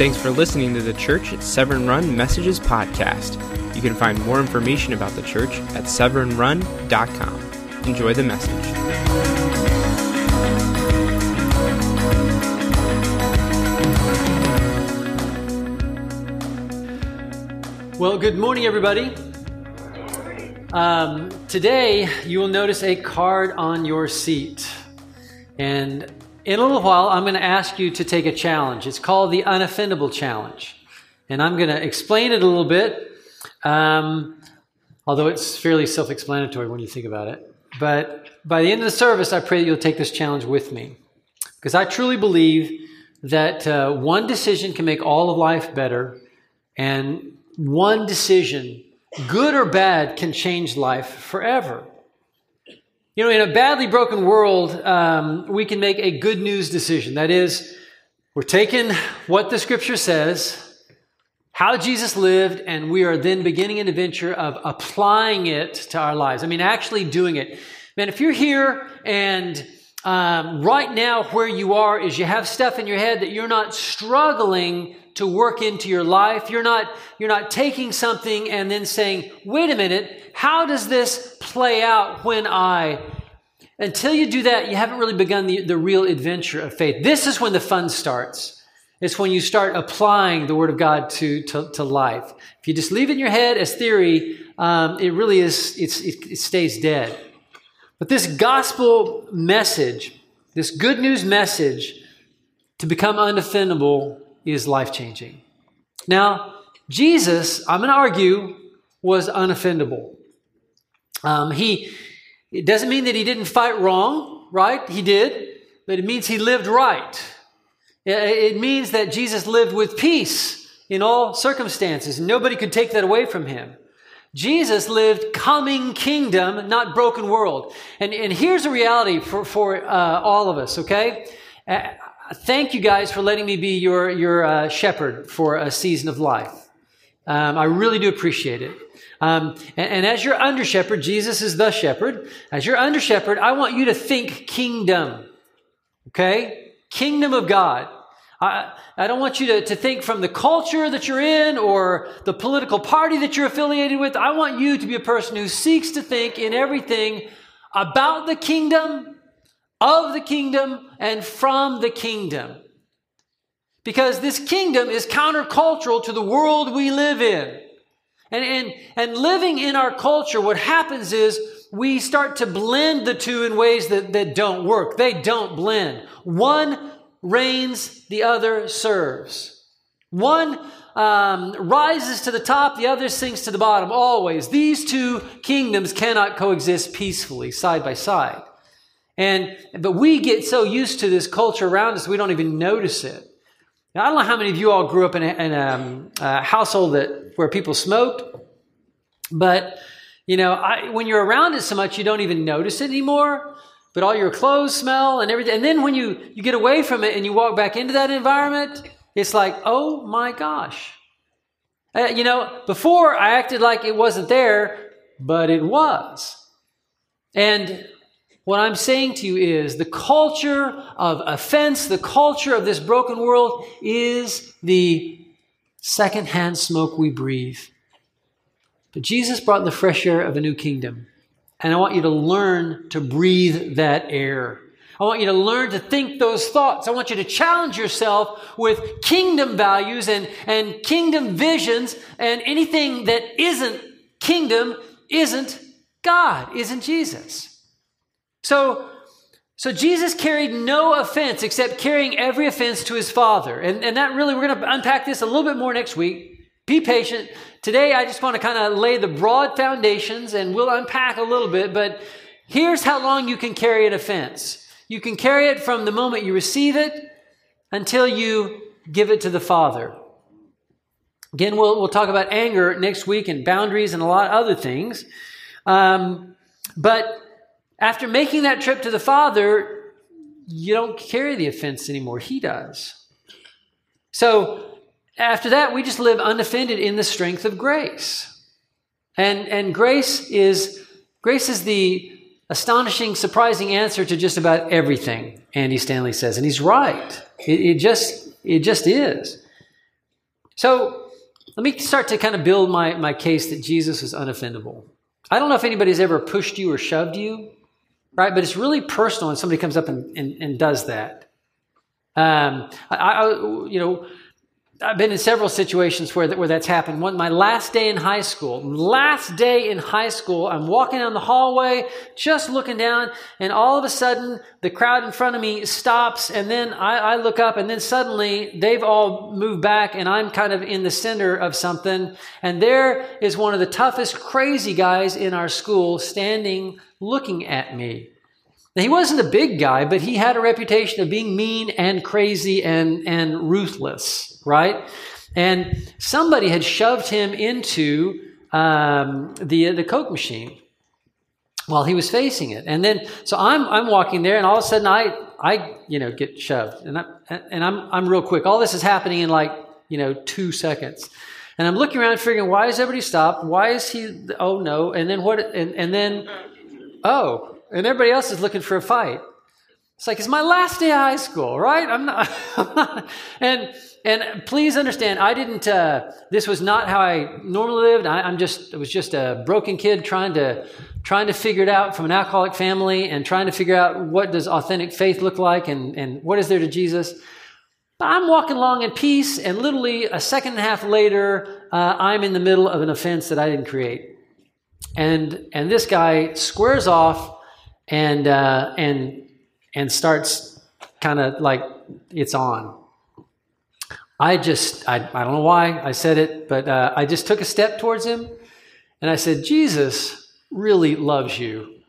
Thanks for listening to the Church at Severn Run Messages podcast. You can find more information about the church at severnrun.com. Enjoy the message. Well, good morning, everybody. Um, today, you will notice a card on your seat. And in a little while, I'm going to ask you to take a challenge. It's called the Unoffendable Challenge. And I'm going to explain it a little bit, um, although it's fairly self explanatory when you think about it. But by the end of the service, I pray that you'll take this challenge with me. Because I truly believe that uh, one decision can make all of life better, and one decision, good or bad, can change life forever. You know, in a badly broken world, um, we can make a good news decision. That is, we're taking what the scripture says, how Jesus lived, and we are then beginning an adventure of applying it to our lives. I mean, actually doing it. Man, if you're here and um, right now where you are is you have stuff in your head that you're not struggling to work into your life. You're not, you're not taking something and then saying, wait a minute, how does this play out when I, until you do that, you haven't really begun the, the real adventure of faith. This is when the fun starts. It's when you start applying the Word of God to, to, to life. If you just leave it in your head as theory, um, it really is, it, it stays dead. But this gospel message, this good news message to become unoffendable is life changing. Now, Jesus, I'm going to argue, was unoffendable. Um, he, it doesn't mean that he didn't fight wrong, right? He did, but it means he lived right. It means that Jesus lived with peace in all circumstances. Nobody could take that away from him. Jesus lived coming kingdom, not broken world. And, and here's a reality for, for uh, all of us, okay? Thank you guys for letting me be your, your uh, shepherd for a season of life. Um, I really do appreciate it. Um, and, and, as your under shepherd, Jesus is the shepherd. As your under shepherd, I want you to think kingdom. Okay? Kingdom of God. I, I don't want you to, to think from the culture that you're in or the political party that you're affiliated with. I want you to be a person who seeks to think in everything about the kingdom, of the kingdom, and from the kingdom. Because this kingdom is countercultural to the world we live in. And, and, and living in our culture, what happens is we start to blend the two in ways that, that don't work. They don't blend. One reigns, the other serves. One um, rises to the top, the other sinks to the bottom, always. These two kingdoms cannot coexist peacefully, side by side. And, but we get so used to this culture around us, we don't even notice it. Now, I don't know how many of you all grew up in a, in a, um, a household that, where people smoked, but, you know, I, when you're around it so much, you don't even notice it anymore but all your clothes smell and everything. And then when you, you get away from it and you walk back into that environment, it's like, oh my gosh. Uh, you know, before I acted like it wasn't there, but it was. And what I'm saying to you is the culture of offense, the culture of this broken world is the secondhand smoke we breathe. But Jesus brought the fresh air of a new kingdom. And I want you to learn to breathe that air. I want you to learn to think those thoughts. I want you to challenge yourself with kingdom values and, and kingdom visions and anything that isn't kingdom isn't God, isn't Jesus. So, so Jesus carried no offense except carrying every offense to his Father. And, and that really, we're going to unpack this a little bit more next week. Be patient. Today, I just want to kind of lay the broad foundations and we'll unpack a little bit, but here's how long you can carry an offense. You can carry it from the moment you receive it until you give it to the Father. Again, we'll, we'll talk about anger next week and boundaries and a lot of other things. Um, but after making that trip to the Father, you don't carry the offense anymore. He does. So after that, we just live unoffended in the strength of grace. And, and grace is grace is the astonishing, surprising answer to just about everything, Andy Stanley says. And he's right. It, it just it just is. So let me start to kind of build my, my case that Jesus is unoffendable. I don't know if anybody's ever pushed you or shoved you, right? But it's really personal when somebody comes up and, and, and does that. Um, I, I, you know, I've been in several situations where, that, where that's happened. One, my last day in high school, last day in high school, I'm walking down the hallway, just looking down, and all of a sudden, the crowd in front of me stops, and then I, I look up, and then suddenly they've all moved back, and I'm kind of in the center of something, and there is one of the toughest, crazy guys in our school standing looking at me. Now, he wasn't a big guy, but he had a reputation of being mean and crazy and, and ruthless right? And somebody had shoved him into um, the the Coke machine while he was facing it, and then so I'm I'm walking there, and all of a sudden I I you know get shoved, and I and I'm I'm real quick. All this is happening in like you know two seconds. And I'm looking around figuring, why is everybody stopped? Why is he, oh no. And then what, and, and then, oh, and everybody else is looking for a fight. It's like, it's my last day of high school, right? I'm not, I'm not and, and please understand, I didn't. Uh, this was not how I normally lived. I, am just. I was just a broken kid trying to trying to figure it out from an alcoholic family and trying to figure out what does authentic faith look like and and what is there to Jesus. But I'm walking along in peace, and literally a second and a half later, uh, I'm in the middle of an offense that I didn't create, and and this guy squares off and uh, and and starts kind of like it's on I just, I, I don't know why I said it, but uh, I just took a step towards him and I said, Jesus really loves you.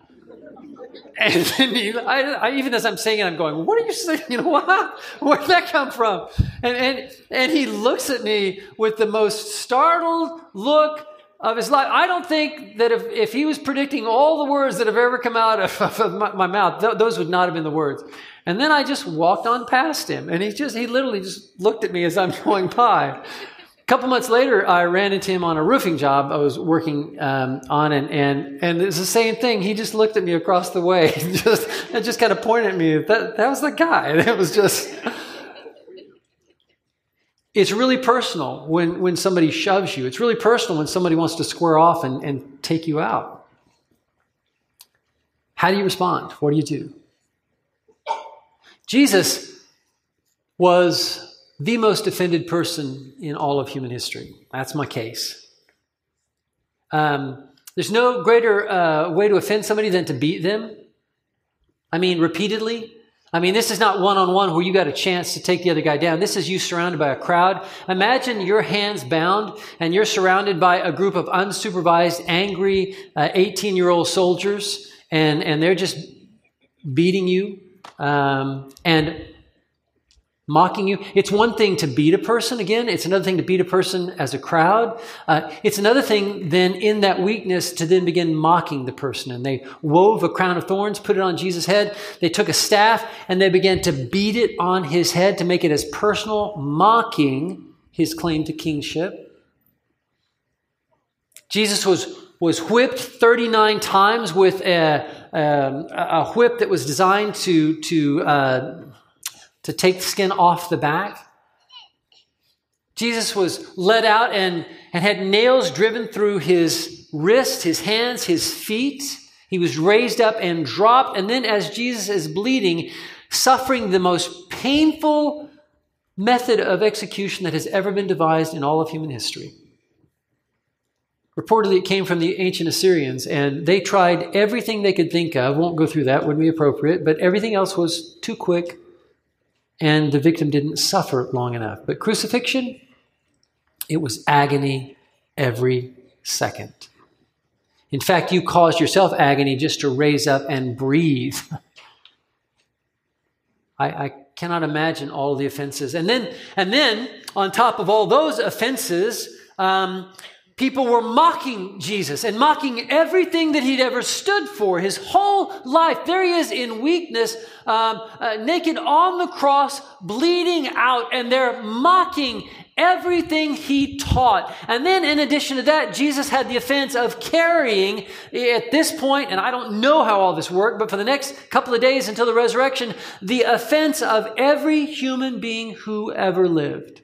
And then he, I, I, even as I'm saying it, I'm going, what are you saying? You know, what? Where'd that come from? And, and, and he looks at me with the most startled look of his life. I don't think that if, if he was predicting all the words that have ever come out of, of my, my, mouth, th- those would not have been the words. And then I just walked on past him, and he just, he literally just looked at me as I'm going by. A couple months later, I ran into him on a roofing job I was working um, on, and, and, and it's the same thing. He just looked at me across the way and just, and just kind of pointed at me. That, that was the guy. And it was just, it's really personal when, when somebody shoves you. It's really personal when somebody wants to square off and, and take you out. How do you respond? What do you do? Jesus was the most offended person in all of human history. That's my case. Um, there's no greater uh, way to offend somebody than to beat them. I mean, repeatedly. I mean, this is not one on one where you got a chance to take the other guy down. This is you surrounded by a crowd. Imagine your hands bound and you're surrounded by a group of unsupervised, angry 18 uh, year old soldiers, and, and they're just beating you um, and mocking you. It's one thing to beat a person again. It's another thing to beat a person as a crowd. Uh, it's another thing then in that weakness to then begin mocking the person. And they wove a crown of thorns, put it on Jesus' head. They took a staff and they began to beat it on his head to make it as personal, mocking his claim to kingship. Jesus was, was whipped 39 times with a, um, a whip that was designed to, to, uh, to take the skin off the back. Jesus was led out and, and had nails driven through his wrists, his hands, his feet. He was raised up and dropped. And then, as Jesus is bleeding, suffering the most painful method of execution that has ever been devised in all of human history. Reportedly, it came from the ancient Assyrians, and they tried everything they could think of. Won't go through that, wouldn't be appropriate, but everything else was too quick, and the victim didn't suffer long enough. But crucifixion, it was agony every second. In fact, you caused yourself agony just to raise up and breathe. I, I cannot imagine all the offenses. And then, and then, on top of all those offenses, um, people were mocking Jesus and mocking everything that he'd ever stood for his whole life. There he is in weakness, um, uh, naked on the cross, bleeding out, and they're mocking everything he taught. And then, in addition to that, Jesus had the offense of carrying at this point, and I don't know how all this worked, but for the next couple of days until the resurrection, the offense of every human being who ever lived.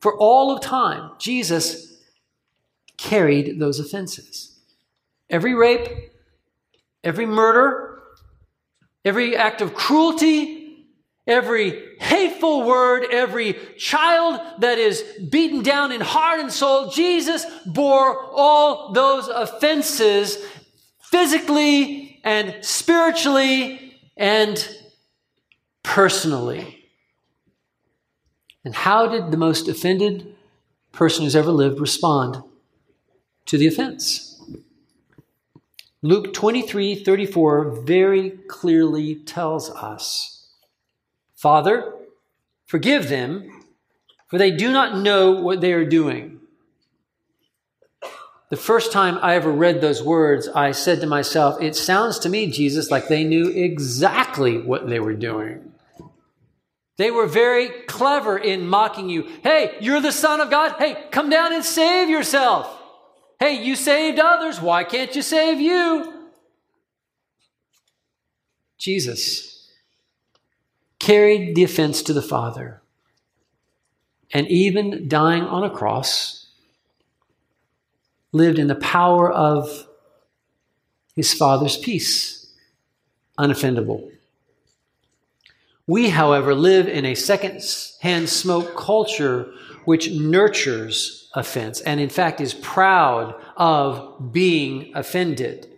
For all of time, Jesus carried those offenses. Every rape, every murder, every act of cruelty, every hateful word, every child that is beaten down in heart and soul, Jesus bore all those offenses physically and spiritually and personally. And how did the most offended person who's ever lived respond to the offense? Luke 23 34 very clearly tells us Father, forgive them, for they do not know what they are doing. The first time I ever read those words, I said to myself, It sounds to me, Jesus, like they knew exactly what they were doing. They were very clever in mocking you. Hey, you're the Son of God. Hey, come down and save yourself. Hey, you saved others. Why can't you save you? Jesus carried the offense to the Father. And even dying on a cross, lived in the power of his Father's peace, unoffendable. We, however, live in a second-hand smoke culture which nurtures offense and, in fact, is proud of being offended.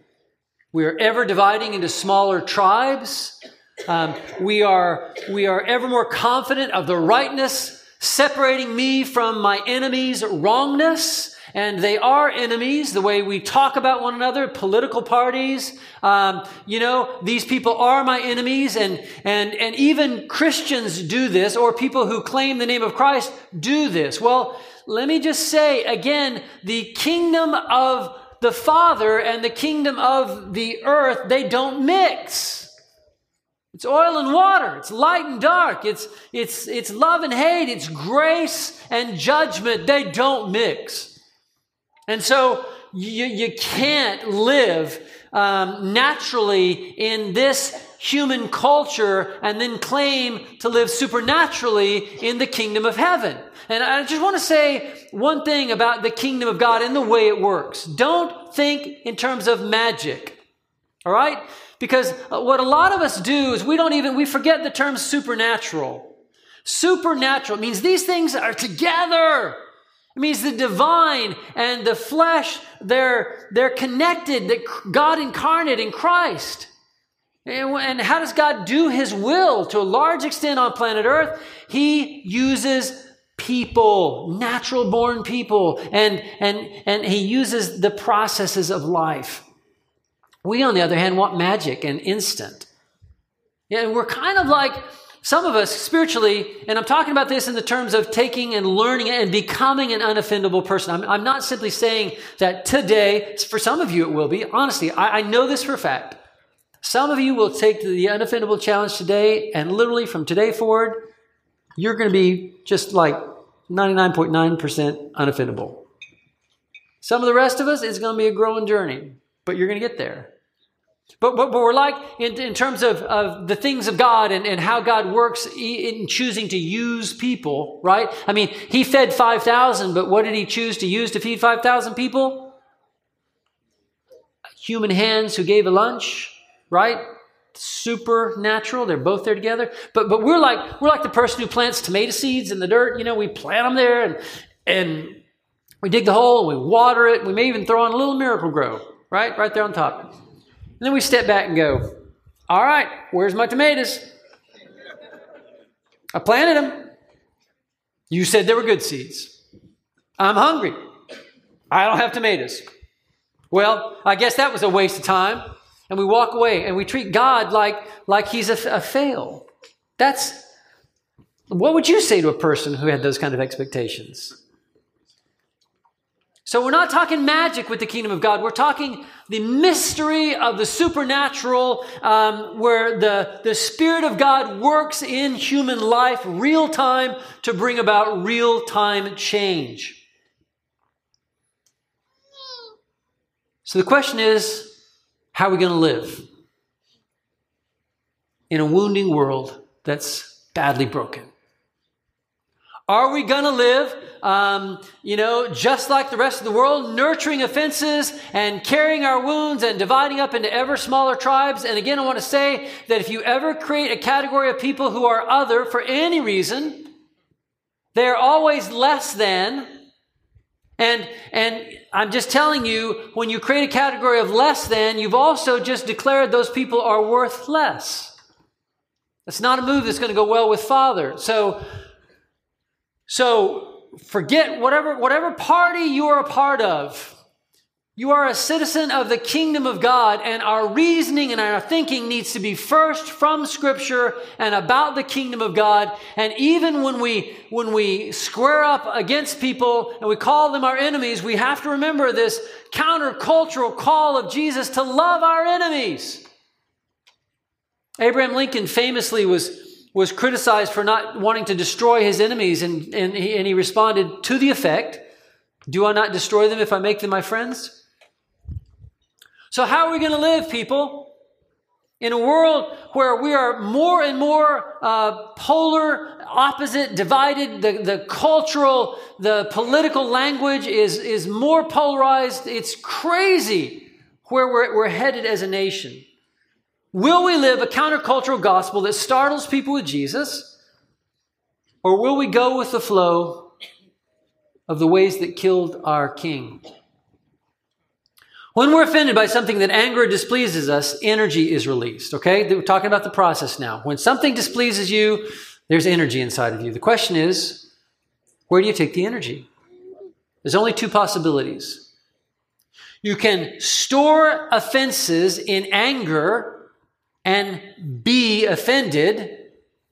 We are ever dividing into smaller tribes. Um, we, are, we are ever more confident of the rightness separating me from my enemy's wrongness and they are enemies the way we talk about one another political parties um, you know these people are my enemies and and and even christians do this or people who claim the name of christ do this well let me just say again the kingdom of the father and the kingdom of the earth they don't mix it's oil and water. It's light and dark. It's, it's, it's love and hate. It's grace and judgment. They don't mix. And so you, you can't live um, naturally in this human culture and then claim to live supernaturally in the kingdom of heaven. And I just want to say one thing about the kingdom of God and the way it works. Don't think in terms of magic. All right? Because what a lot of us do is we don't even, we forget the term supernatural. Supernatural means these things are together. It means the divine and the flesh, they're, they're connected, that God incarnate in Christ. And how does God do his will to a large extent on planet Earth? He uses people, natural born people, and, and, and he uses the processes of life. We, on the other hand, want magic and instant. And we're kind of like some of us spiritually, and I'm talking about this in the terms of taking and learning and becoming an unoffendable person. I'm, I'm not simply saying that today, for some of you it will be. Honestly, I, I know this for a fact. Some of you will take the unoffendable challenge today, and literally from today forward, you're going to be just like 99.9% unoffendable. Some of the rest of us, it's going to be a growing journey, but you're going to get there. But, but, but we're like, in, in terms of, of the things of God and, and how God works in choosing to use people, right? I mean, he fed 5,000, but what did he choose to use to feed 5,000 people? Human hands who gave a lunch, right? Supernatural. They're both there together. But, but we're like, we're like the person who plants tomato seeds in the dirt. You know, we plant them there and, and we dig the hole and we water it. We may even throw on a little Miracle-Gro, right? Right there on top. And then we step back and go, all right, where's my tomatoes? I planted them. You said they were good seeds. I'm hungry. I don't have tomatoes. Well, I guess that was a waste of time. And we walk away and we treat God like, like he's a, a fail. That's, what would you say to a person who had those kind of expectations? So we're not talking magic with the kingdom of God. We're talking the mystery of the supernatural, um, where the, the Spirit of God works in human life real time to bring about real time change. So the question is how are we going to live in a wounding world that's badly broken? Are we going to live, um, you know, just like the rest of the world, nurturing offenses and carrying our wounds and dividing up into ever smaller tribes? And again, I want to say that if you ever create a category of people who are other for any reason, they're always less than. And, and I'm just telling you, when you create a category of less than, you've also just declared those people are worth less. It's not a move that's going to go well with Father. So, so forget whatever, whatever party you are a part of. You are a citizen of the kingdom of God, and our reasoning and our thinking needs to be first from Scripture and about the kingdom of God. And even when we, when we square up against people and we call them our enemies, we have to remember this countercultural call of Jesus to love our enemies. Abraham Lincoln famously was was criticized for not wanting to destroy his enemies, and, and, he, and he responded to the effect Do I not destroy them if I make them my friends? So, how are we going to live, people? In a world where we are more and more uh, polar, opposite, divided, the, the cultural, the political language is, is more polarized. It's crazy where we're, we're headed as a nation. Will we live a countercultural gospel that startles people with Jesus? Or will we go with the flow of the ways that killed our king? When we're offended by something that anger displeases us, energy is released. Okay? We're talking about the process now. When something displeases you, there's energy inside of you. The question is, where do you take the energy? There's only two possibilities. You can store offenses in anger and be offended.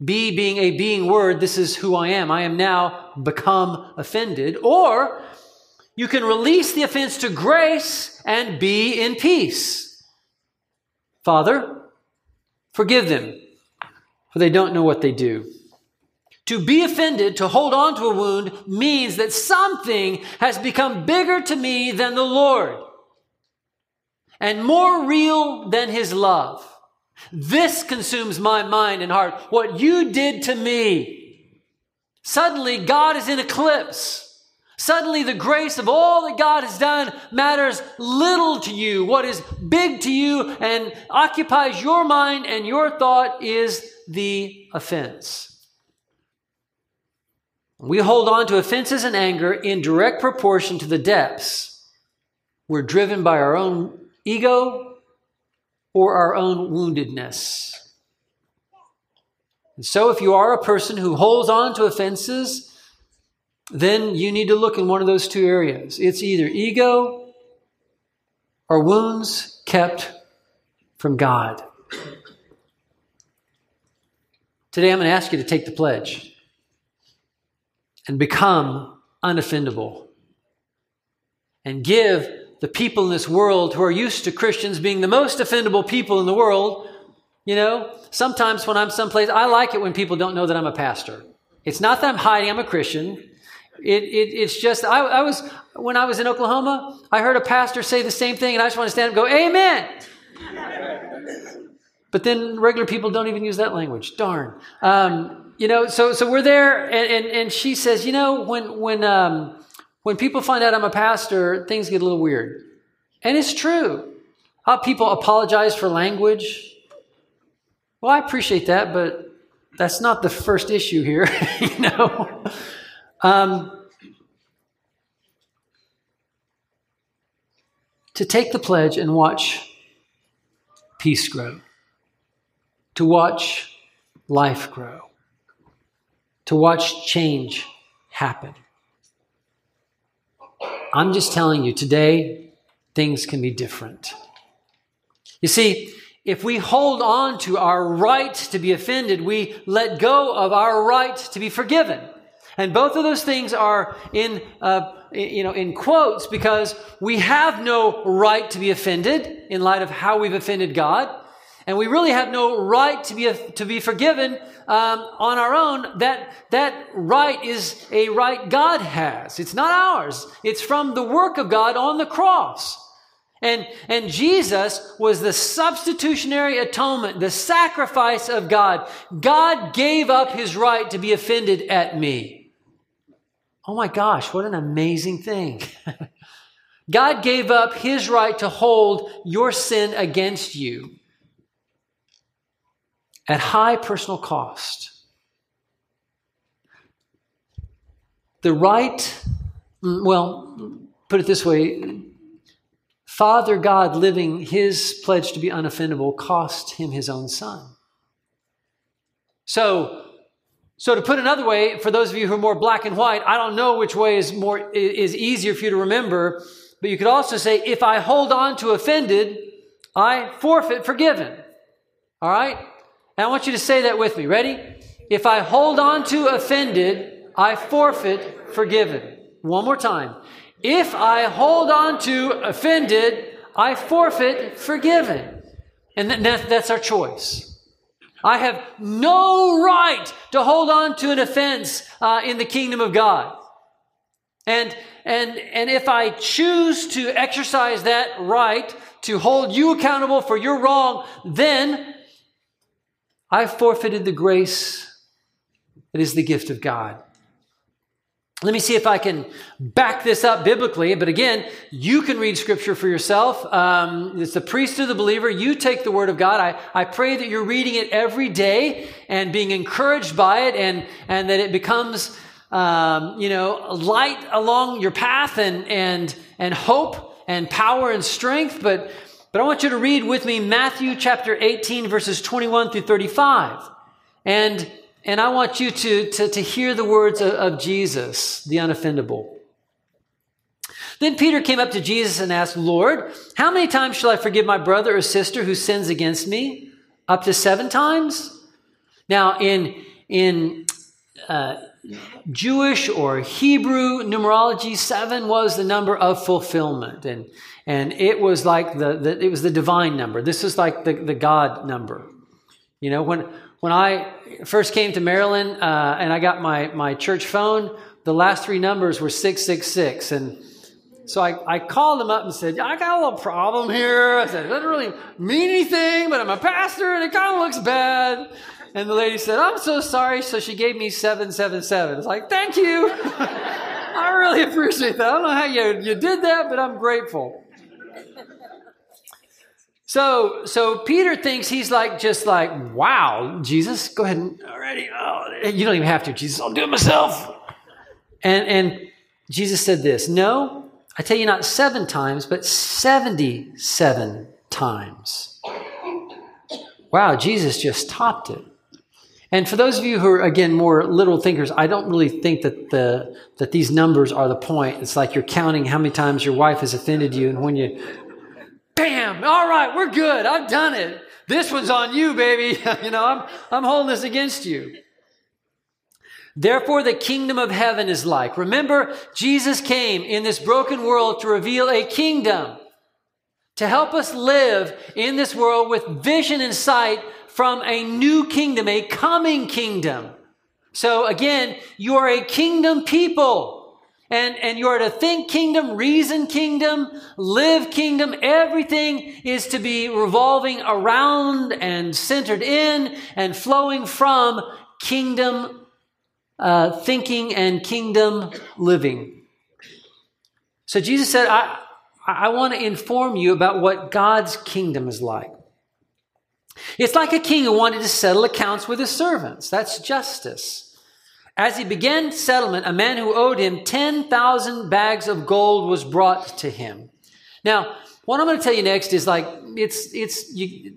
Be being a being word, this is who I am. I am now become offended. Or you can release the offense to grace and be in peace. Father, forgive them, for they don't know what they do. To be offended, to hold on to a wound, means that something has become bigger to me than the Lord and more real than his love. This consumes my mind and heart. What you did to me. Suddenly, God is in eclipse. Suddenly, the grace of all that God has done matters little to you. What is big to you and occupies your mind and your thought is the offense. We hold on to offenses and anger in direct proportion to the depths. We're driven by our own ego, or our own woundedness. And so, if you are a person who holds on to offenses, then you need to look in one of those two areas. It's either ego or wounds kept from God. Today, I'm going to ask you to take the pledge and become unoffendable and give the people in this world who are used to Christians being the most offendable people in the world, you know, sometimes when I'm someplace, I like it when people don't know that I'm a pastor. It's not that I'm hiding, I'm a Christian. It, it, it's just, I, I, was, when I was in Oklahoma, I heard a pastor say the same thing, and I just want to stand up and go, Amen. but then regular people don't even use that language. Darn. Um, you know, so, so we're there, and, and, and she says, you know, when, when, um, when people find out I'm a pastor, things get a little weird. And it's true. How people apologize for language. Well, I appreciate that, but that's not the first issue here, you know. Um, to take the pledge and watch peace grow, to watch life grow, to watch change happen. I'm just telling you, today, things can be different. You see, if we hold on to our right to be offended, we let go of our right to be forgiven. And both of those things are in, uh, you know, in quotes because we have no right to be offended in light of how we've offended God. And we really have no right to be, to be forgiven um, on our own, that, that right is a right God has. It's not ours. It's from the work of God on the cross. And, and Jesus was the substitutionary atonement, the sacrifice of God. God gave up his right to be offended at me. Oh my gosh, what an amazing thing. God gave up his right to hold your sin against you at high personal cost. The right, well, put it this way Father God living his pledge to be unoffendable cost him his own son. So, so to put another way, for those of you who are more black and white, I don't know which way is more is easier for you to remember, but you could also say, if I hold on to offended, I forfeit forgiven. All right? And I want you to say that with me. Ready? If I hold on to offended, I forfeit forgiven. One more time. If I hold on to offended, I forfeit forgiven. And that, that's our choice. I have no right to hold on to an offense uh, in the kingdom of God. And, and, and if I choose to exercise that right to hold you accountable for your wrong, then I've forfeited the grace that is the gift of God. Let me see if I can back this up biblically. But again, you can read scripture for yourself. Um, it's the priest of the believer. You take the word of God. I, I pray that you're reading it every day and being encouraged by it and, and that it becomes, um, you know, light along your path and, and, and hope and power and strength. But, but I want you to read with me Matthew chapter 18 verses 21 through 35. And and I want you to, to, to hear the words of, of Jesus, the unoffendable. Then Peter came up to Jesus and asked, Lord, how many times shall I forgive my brother or sister who sins against me? Up to seven times? Now, in, in uh, Jewish or Hebrew numerology, seven was the number of fulfillment. And, and it was like the, the it was the divine number. This is like the, the God number. You know, when, when I first came to Maryland uh, and I got my, my church phone, the last three numbers were 666. And so I, I called them up and said, I got a little problem here. I said, it doesn't really mean anything, but I'm a pastor and it kind of looks bad. And the lady said, I'm so sorry. So she gave me 777. It's like, thank you. I really appreciate that. I don't know how you, you did that, but I'm grateful. So, so Peter thinks he's like, just like, wow, Jesus, go ahead and already, oh, you don't even have to, Jesus, I'll do it myself. And, and Jesus said this, no, I tell you not seven times, but 77 times. Wow, Jesus just topped it. And for those of you who are again more literal thinkers, I don't really think that the that these numbers are the point. It's like you're counting how many times your wife has offended you, and when you bam, all right, we're good. I've done it. This one's on you, baby. you know, I'm, I'm holding this against you. Therefore, the kingdom of heaven is like. Remember, Jesus came in this broken world to reveal a kingdom, to help us live in this world with vision and sight from a new kingdom, a coming kingdom. So again, you are a kingdom people. And, and you are to think kingdom, reason kingdom, live kingdom. Everything is to be revolving around and centered in and flowing from kingdom uh, thinking and kingdom living. So Jesus said, I, I want to inform you about what God's kingdom is like. It's like a king who wanted to settle accounts with his servants. That's justice. As he began settlement, a man who owed him 10,000 bags of gold was brought to him. Now, what I'm going to tell you next is like, it's, it's, you,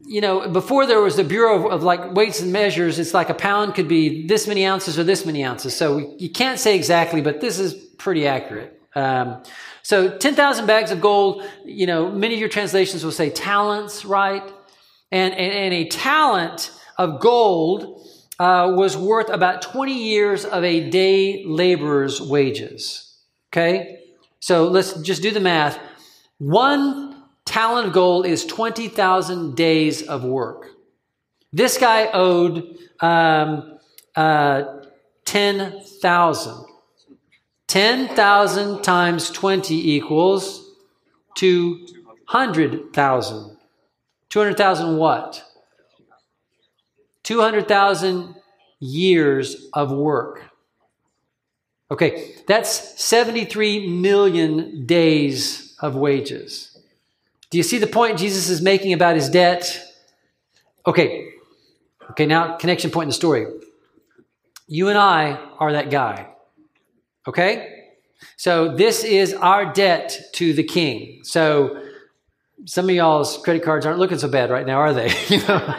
you know, before there was the Bureau of, of, like weights and measures, it's like a pound could be this many ounces or this many ounces. So you can't say exactly, but this is pretty accurate. Um, so 10,000 bags of gold, you know, many of your translations will say talents, right? And, and, and a talent of gold uh, was worth about 20 years of a day laborer's wages. Okay? So let's just do the math. One talent of gold is 20,000 days of work. This guy owed um, uh, 10,000. 10,000 times 20 equals 200,000. 200,000 what? 200,000 years of work. Okay, that's 73 million days of wages. Do you see the point Jesus is making about his debt? Okay, okay, now connection point in the story. You and I are that guy. Okay? So this is our debt to the king. So some of y'all's credit cards aren't looking so bad right now, are they? you know,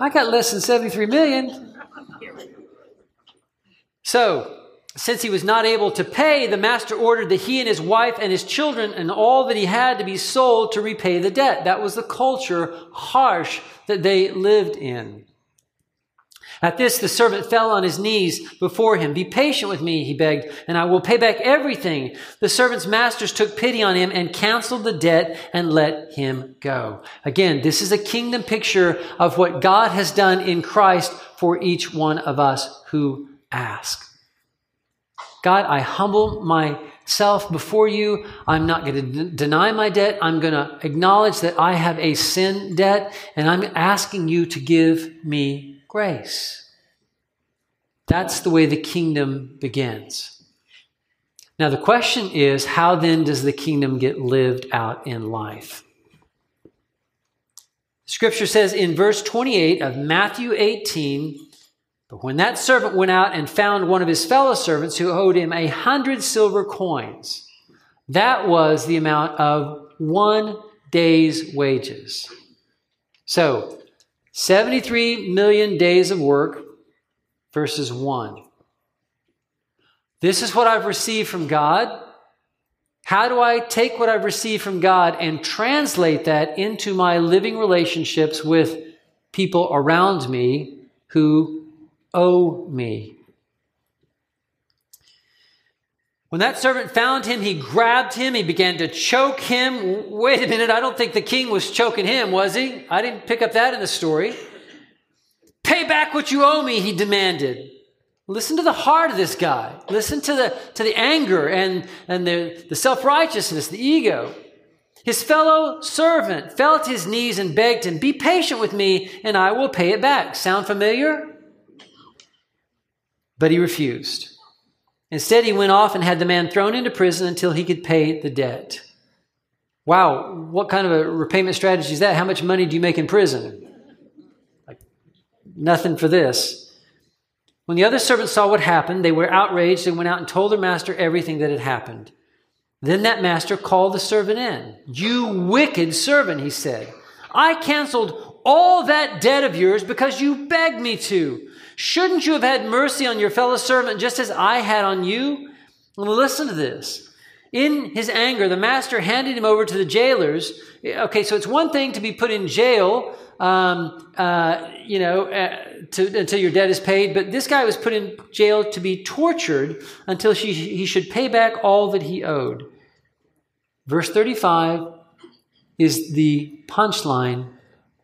I got less than 73 million. So, since he was not able to pay, the master ordered that he and his wife and his children and all that he had to be sold to repay the debt. That was the culture, harsh, that they lived in. At this, the servant fell on his knees before him. Be patient with me, he begged, and I will pay back everything. The servant's masters took pity on him and canceled the debt and let him go. Again, this is a kingdom picture of what God has done in Christ for each one of us who ask. God, I humble myself before you. I'm not going to d- deny my debt. I'm going to acknowledge that I have a sin debt, and I'm asking you to give me grace. That's the way the kingdom begins. Now, the question is how then does the kingdom get lived out in life? Scripture says in verse 28 of Matthew 18, but when that servant went out and found one of his fellow servants who owed him a hundred silver coins, that was the amount of one day's wages. So 73 million days of work versus one. This is what I've received from God. How do I take what I've received from God and translate that into my living relationships with people around me who owe me? When that servant found him, he grabbed him. He began to choke him. Wait a minute. I don't think the king was choking him, was he? I didn't pick up that in the story. Pay back what you owe me, he demanded. Listen to the heart of this guy. Listen to the, to the anger and, and the, the self righteousness, the ego. His fellow servant fell at his knees and begged him, Be patient with me, and I will pay it back. Sound familiar? But he refused. Instead, he went off and had the man thrown into prison until he could pay the debt. Wow, what kind of a repayment strategy is that? How much money do you make in prison? Like, nothing for this. When the other servants saw what happened, they were outraged and went out and told their master everything that had happened. Then that master called the servant in. You wicked servant, he said. I canceled all that debt of yours because you begged me to. Shouldn't you have had mercy on your fellow servant just as I had on you? Listen to this. In his anger, the master handed him over to the jailers. Okay, so it's one thing to be put in jail, um, uh, you know, uh, to, until your debt is paid, but this guy was put in jail to be tortured until she, he should pay back all that he owed. Verse 35 is the punchline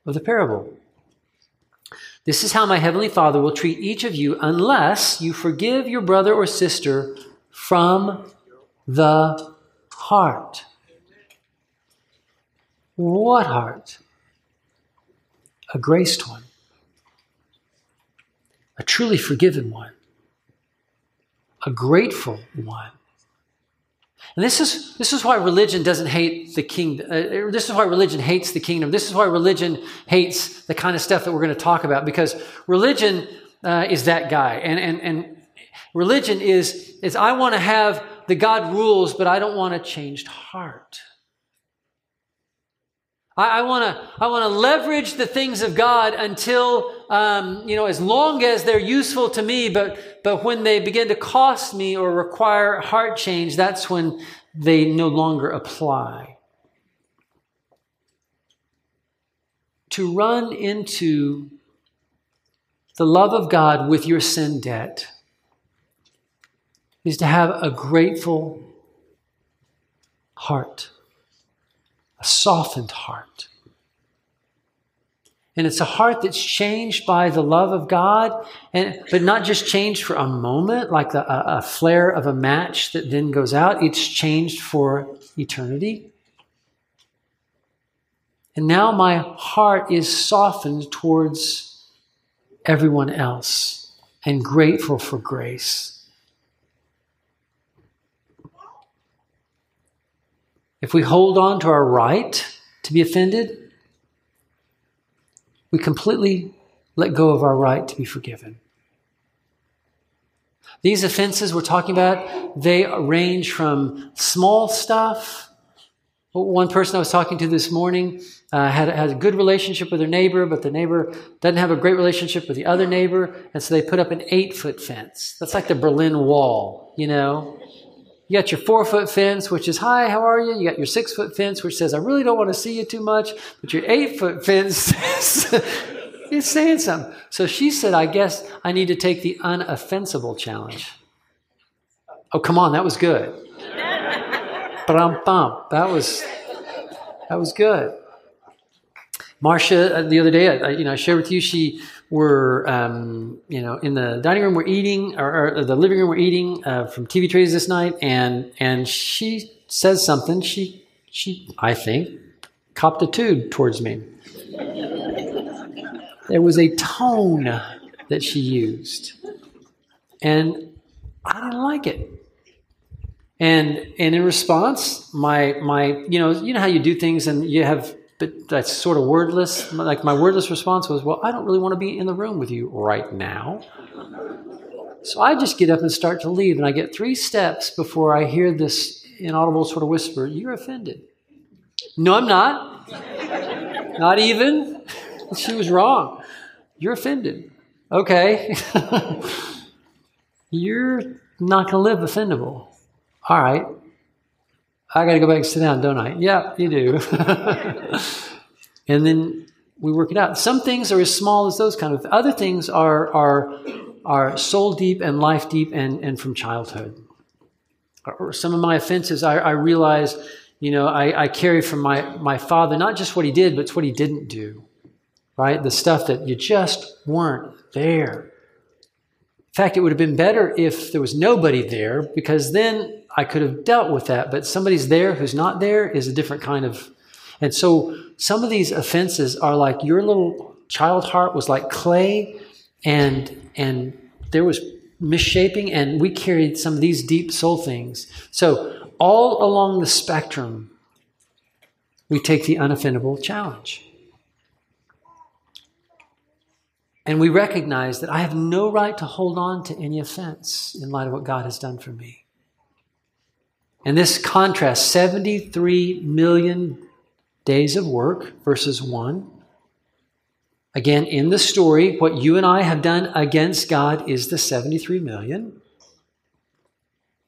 of the parable. This is how my heavenly Father will treat each of you unless you forgive your brother or sister from the heart. What heart? A graced one, a truly forgiven one, a grateful one. And this is, this is why religion doesn't hate the kingdom. Uh, this is why religion hates the kingdom. This is why religion hates the kind of stuff that we're going to talk about because religion uh, is that guy. And, and, and religion is, is I want to have the God rules, but I don't want a changed heart. I, to I want to leverage the things of God until um, you know as long as they're useful to me. But but when they begin to cost me or require heart change, that's when they no longer apply. To run into the love of God with your sin debt is to have a grateful heart a softened heart. And it's a heart that's changed by the love of God, and, but not just changed for a moment, like the, a, a flare of a match that then goes out. It's changed for eternity. And now my heart is softened towards everyone else and grateful for grace. If we hold on to our right to be offended, we completely let go of our right to be forgiven. These offenses we're talking about, they range from small stuff. One person I was talking to this morning uh, had, had a good relationship with their neighbor, but the neighbor doesn't have a great relationship with the other neighbor, and so they put up an eight foot fence. That's like the Berlin Wall, you know? You got your four foot fence, which is, hi, how are you? You got your six foot fence, which says, I really don't want to see you too much. But your eight foot fence is saying something. So she said, I guess I need to take the unoffensible challenge. Oh, come on, that was good. Bum bum. That was that was good. Marcia, uh, the other day, I, you know, I shared with you, she were, um, you know, in the dining room, we're eating, or, or the living room, we're eating uh, from TV trays this night, and and she says something. She, she, I think, copped a tube towards me. There was a tone that she used, and I didn't like it. And and in response, my my you know you know how you do things and you have but that's sort of wordless. Like my wordless response was, "Well, I don't really want to be in the room with you right now." So I just get up and start to leave, and I get three steps before I hear this inaudible sort of whisper, "You're offended." No, I'm not. not even. She was wrong. You're offended. Okay. You're not going to live offendable. All right. I got to go back and sit down, don't I? Yeah, you do. and then we work it out. Some things are as small as those kind of. Other things are are are soul deep and life deep and and from childhood. Or some of my offenses, I, I realize, you know, I, I carry from my my father not just what he did, but it's what he didn't do. Right, the stuff that you just weren't there. In fact, it would have been better if there was nobody there because then I could have dealt with that, but somebody's there who's not there is a different kind of. And so some of these offenses are like your little child heart was like clay, and and there was misshaping, and we carried some of these deep soul things. So all along the spectrum, we take the unoffendable challenge. And we recognize that I have no right to hold on to any offense in light of what God has done for me. And this contrast 73 million days of work versus one. Again, in the story, what you and I have done against God is the 73 million.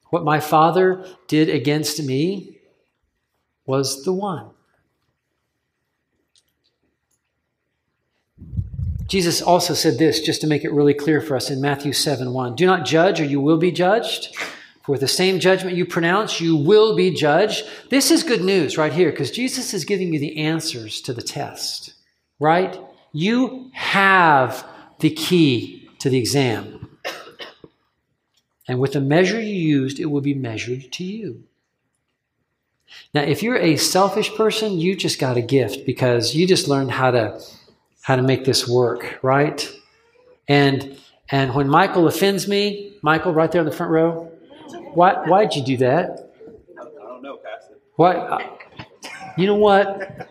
What my father did against me was the one. Jesus also said this, just to make it really clear for us in Matthew 7 1. Do not judge, or you will be judged. For with the same judgment you pronounce, you will be judged. This is good news right here because Jesus is giving you the answers to the test, right? You have the key to the exam. And with the measure you used, it will be measured to you. Now, if you're a selfish person, you just got a gift because you just learned how to how to make this work, right? And and when Michael offends me, Michael right there in the front row, why, why'd you do that? I don't know, Pastor. What? You know what?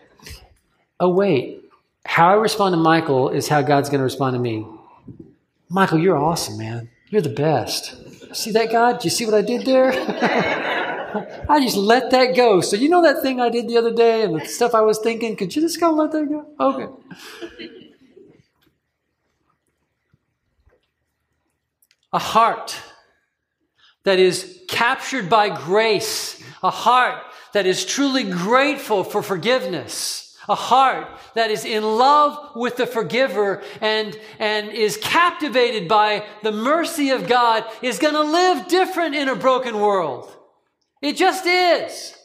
Oh, wait. How I respond to Michael is how God's going to respond to me. Michael, you're awesome, man. You're the best. See that, God? Do you see what I did there? I just let that go. So, you know that thing I did the other day and the stuff I was thinking? Could you just go let that go? Okay. A heart that is captured by grace, a heart that is truly grateful for forgiveness, a heart that is in love with the forgiver and, and is captivated by the mercy of God is going to live different in a broken world. It just is.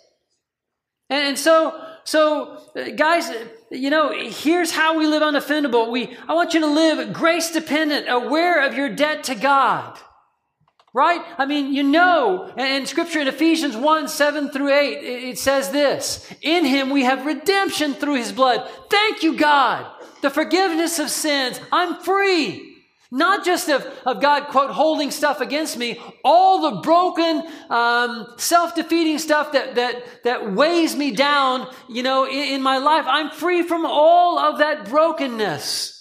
And, and so, so guys, you know, here's how we live unoffendable. We, I want you to live grace dependent, aware of your debt to God. Right? I mean, you know, in scripture in Ephesians 1, 7 through 8, it says this. In him we have redemption through his blood. Thank you, God. The forgiveness of sins. I'm free. Not just of, of God, quote, holding stuff against me, all the broken, um, self defeating stuff that, that, that weighs me down, you know, in, in my life. I'm free from all of that brokenness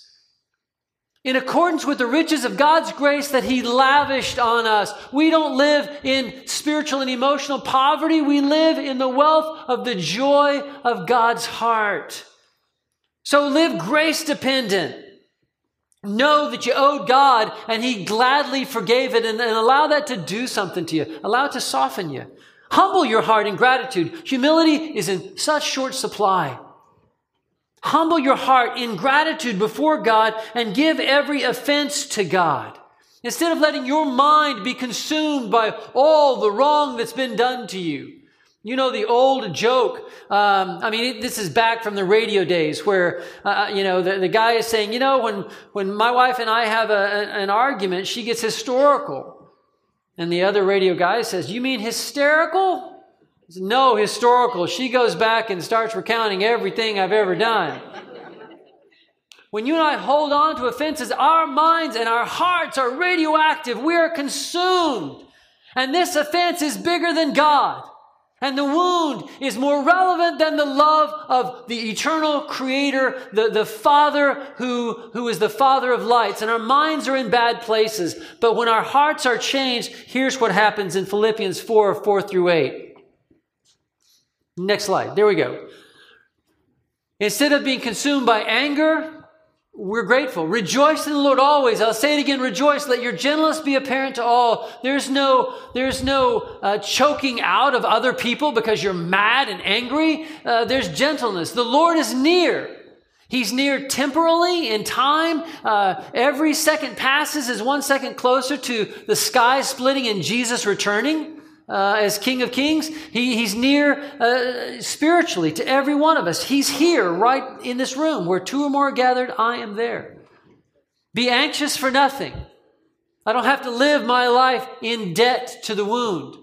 in accordance with the riches of God's grace that He lavished on us. We don't live in spiritual and emotional poverty. We live in the wealth of the joy of God's heart. So live grace dependent. Know that you owed God and He gladly forgave it and, and allow that to do something to you. Allow it to soften you. Humble your heart in gratitude. Humility is in such short supply. Humble your heart in gratitude before God and give every offense to God. Instead of letting your mind be consumed by all the wrong that's been done to you. You know the old joke. Um, I mean, this is back from the radio days where uh, uh, you know the, the guy is saying, you know, when when my wife and I have a, an argument, she gets historical, and the other radio guy says, "You mean hysterical?" No, historical. She goes back and starts recounting everything I've ever done. When you and I hold on to offenses, our minds and our hearts are radioactive. We are consumed. And this offense is bigger than God. And the wound is more relevant than the love of the eternal creator, the, the father who, who is the father of lights. And our minds are in bad places. But when our hearts are changed, here's what happens in Philippians 4, 4 through 8. Next slide. There we go. Instead of being consumed by anger, we're grateful. Rejoice in the Lord always. I'll say it again. Rejoice. Let your gentleness be apparent to all. There's no, there's no uh, choking out of other people because you're mad and angry. Uh, there's gentleness. The Lord is near. He's near temporally in time. Uh, every second passes is one second closer to the sky splitting and Jesus returning uh, as King of Kings. He, he's near uh, spiritually to every one of us. He's here, right in this room. Where two or more are gathered, I am there. Be anxious for nothing. I don't have to live my life in debt to the wound.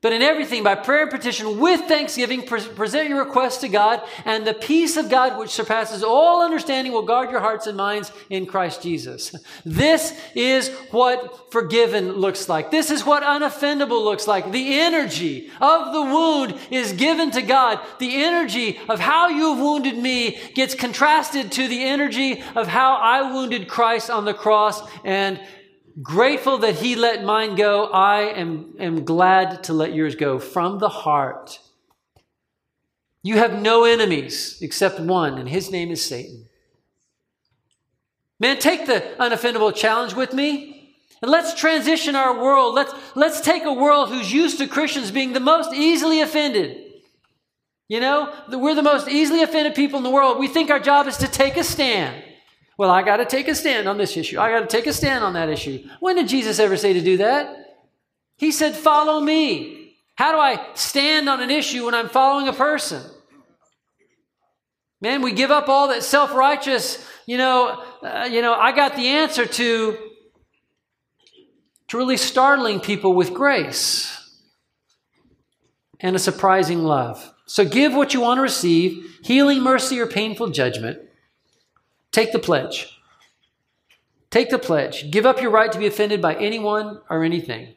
But in everything, by prayer and petition, with thanksgiving, pre- present your requests to God, and the peace of God, which surpasses all understanding, will guard your hearts and minds in Christ Jesus. This is what forgiven looks like. This is what unoffendable looks like. The energy of the wound is given to God. The energy of how you have wounded me gets contrasted to the energy of how I wounded Christ on the cross, and Grateful that he let mine go, I am, am glad to let yours go from the heart. You have no enemies except one, and his name is Satan. Man, take the unoffendable challenge with me. And let's transition our world. Let's, let's take a world who's used to Christians being the most easily offended. You know, we're the most easily offended people in the world. We think our job is to take a stand. Well, I got to take a stand on this issue. I got to take a stand on that issue. When did Jesus ever say to do that? He said, Follow me. How do I stand on an issue when I'm following a person? Man, we give up all that self righteous, you know, uh, you know, I got the answer to, to really startling people with grace and a surprising love. So give what you want to receive healing, mercy, or painful judgment. Take the pledge. Take the pledge. Give up your right to be offended by anyone or anything.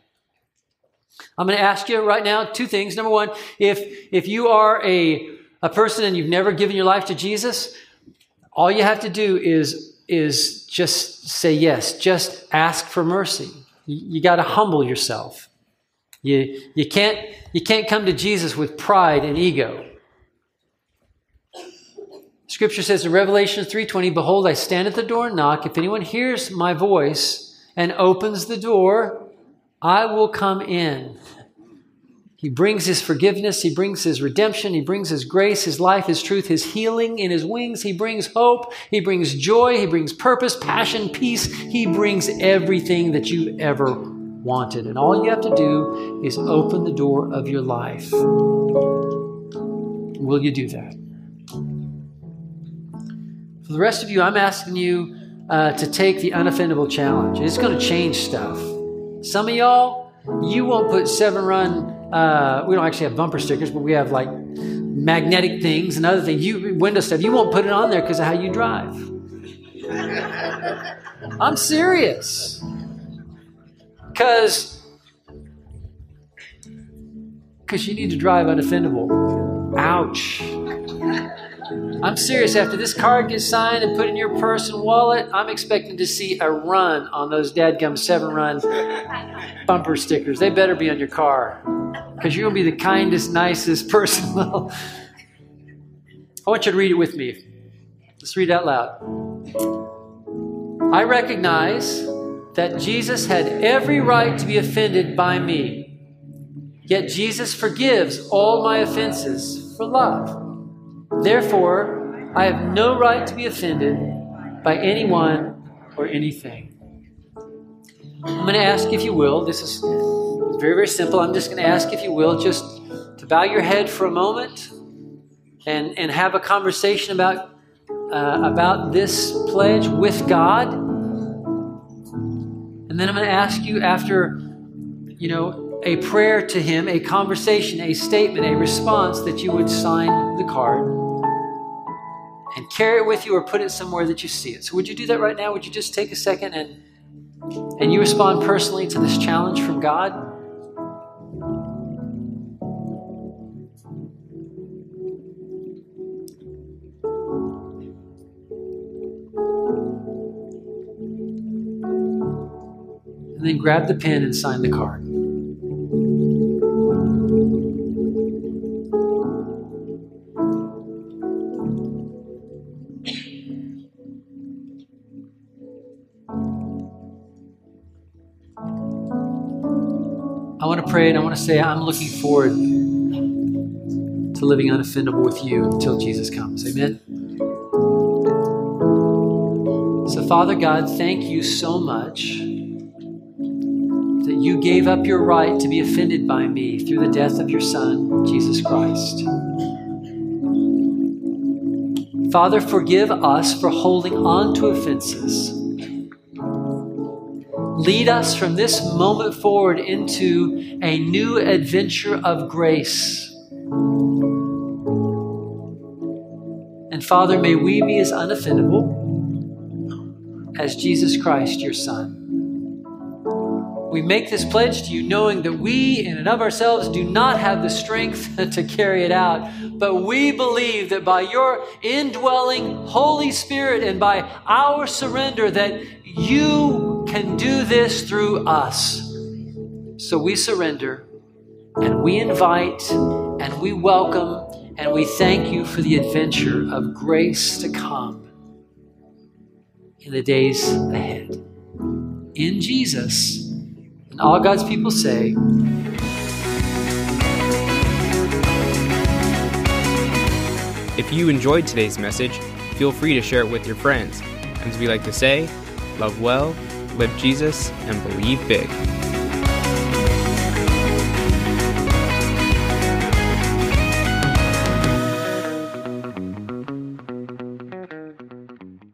I'm going to ask you right now two things. Number one, if, if you are a, a person and you've never given your life to Jesus, all you have to do is, is just say yes. Just ask for mercy. You, you got to humble yourself. You, you, can't, you can't come to Jesus with pride and ego. Scripture says in Revelation 3:20, "Behold, I stand at the door and knock. If anyone hears my voice and opens the door, I will come in." He brings his forgiveness, he brings his redemption, he brings his grace, his life, his truth, his healing in his wings. He brings hope, he brings joy, he brings purpose, passion, peace. He brings everything that you ever wanted. And all you have to do is open the door of your life. Will you do that? For the rest of you, I'm asking you uh, to take the unoffendable challenge. It's going to change stuff. Some of y'all, you won't put seven run. Uh, we don't actually have bumper stickers, but we have like magnetic things and other things. You window stuff. You won't put it on there because of how you drive. I'm serious. Because because you need to drive unoffendable. Ouch. I'm serious. After this card gets signed and put in your purse and wallet, I'm expecting to see a run on those dadgum seven run bumper stickers. They better be on your car because you're going to be the kindest, nicest person. I want you to read it with me. Let's read it out loud. I recognize that Jesus had every right to be offended by me. Yet Jesus forgives all my offenses for love. Therefore, I have no right to be offended by anyone or anything. I'm going to ask, if you will, this is very, very simple. I'm just going to ask, if you will, just to bow your head for a moment and, and have a conversation about, uh, about this pledge with God. And then I'm going to ask you after, you know, a prayer to Him, a conversation, a statement, a response that you would sign the card and carry it with you or put it somewhere that you see it. So would you do that right now? Would you just take a second and and you respond personally to this challenge from God? And then grab the pen and sign the card. Pray and I want to say I'm looking forward to living unoffendable with you until Jesus comes. Amen. So, Father God, thank you so much that you gave up your right to be offended by me through the death of your Son, Jesus Christ. Father, forgive us for holding on to offenses Lead us from this moment forward into a new adventure of grace. And Father, may we be as unoffendable as Jesus Christ, your Son. We make this pledge to you knowing that we, in and of ourselves, do not have the strength to carry it out, but we believe that by your indwelling Holy Spirit and by our surrender, that you can do this through us. So we surrender and we invite and we welcome and we thank you for the adventure of grace to come in the days ahead. In Jesus. And all God's people say, If you enjoyed today's message, feel free to share it with your friends. And as we like to say, love well, live Jesus, and believe big.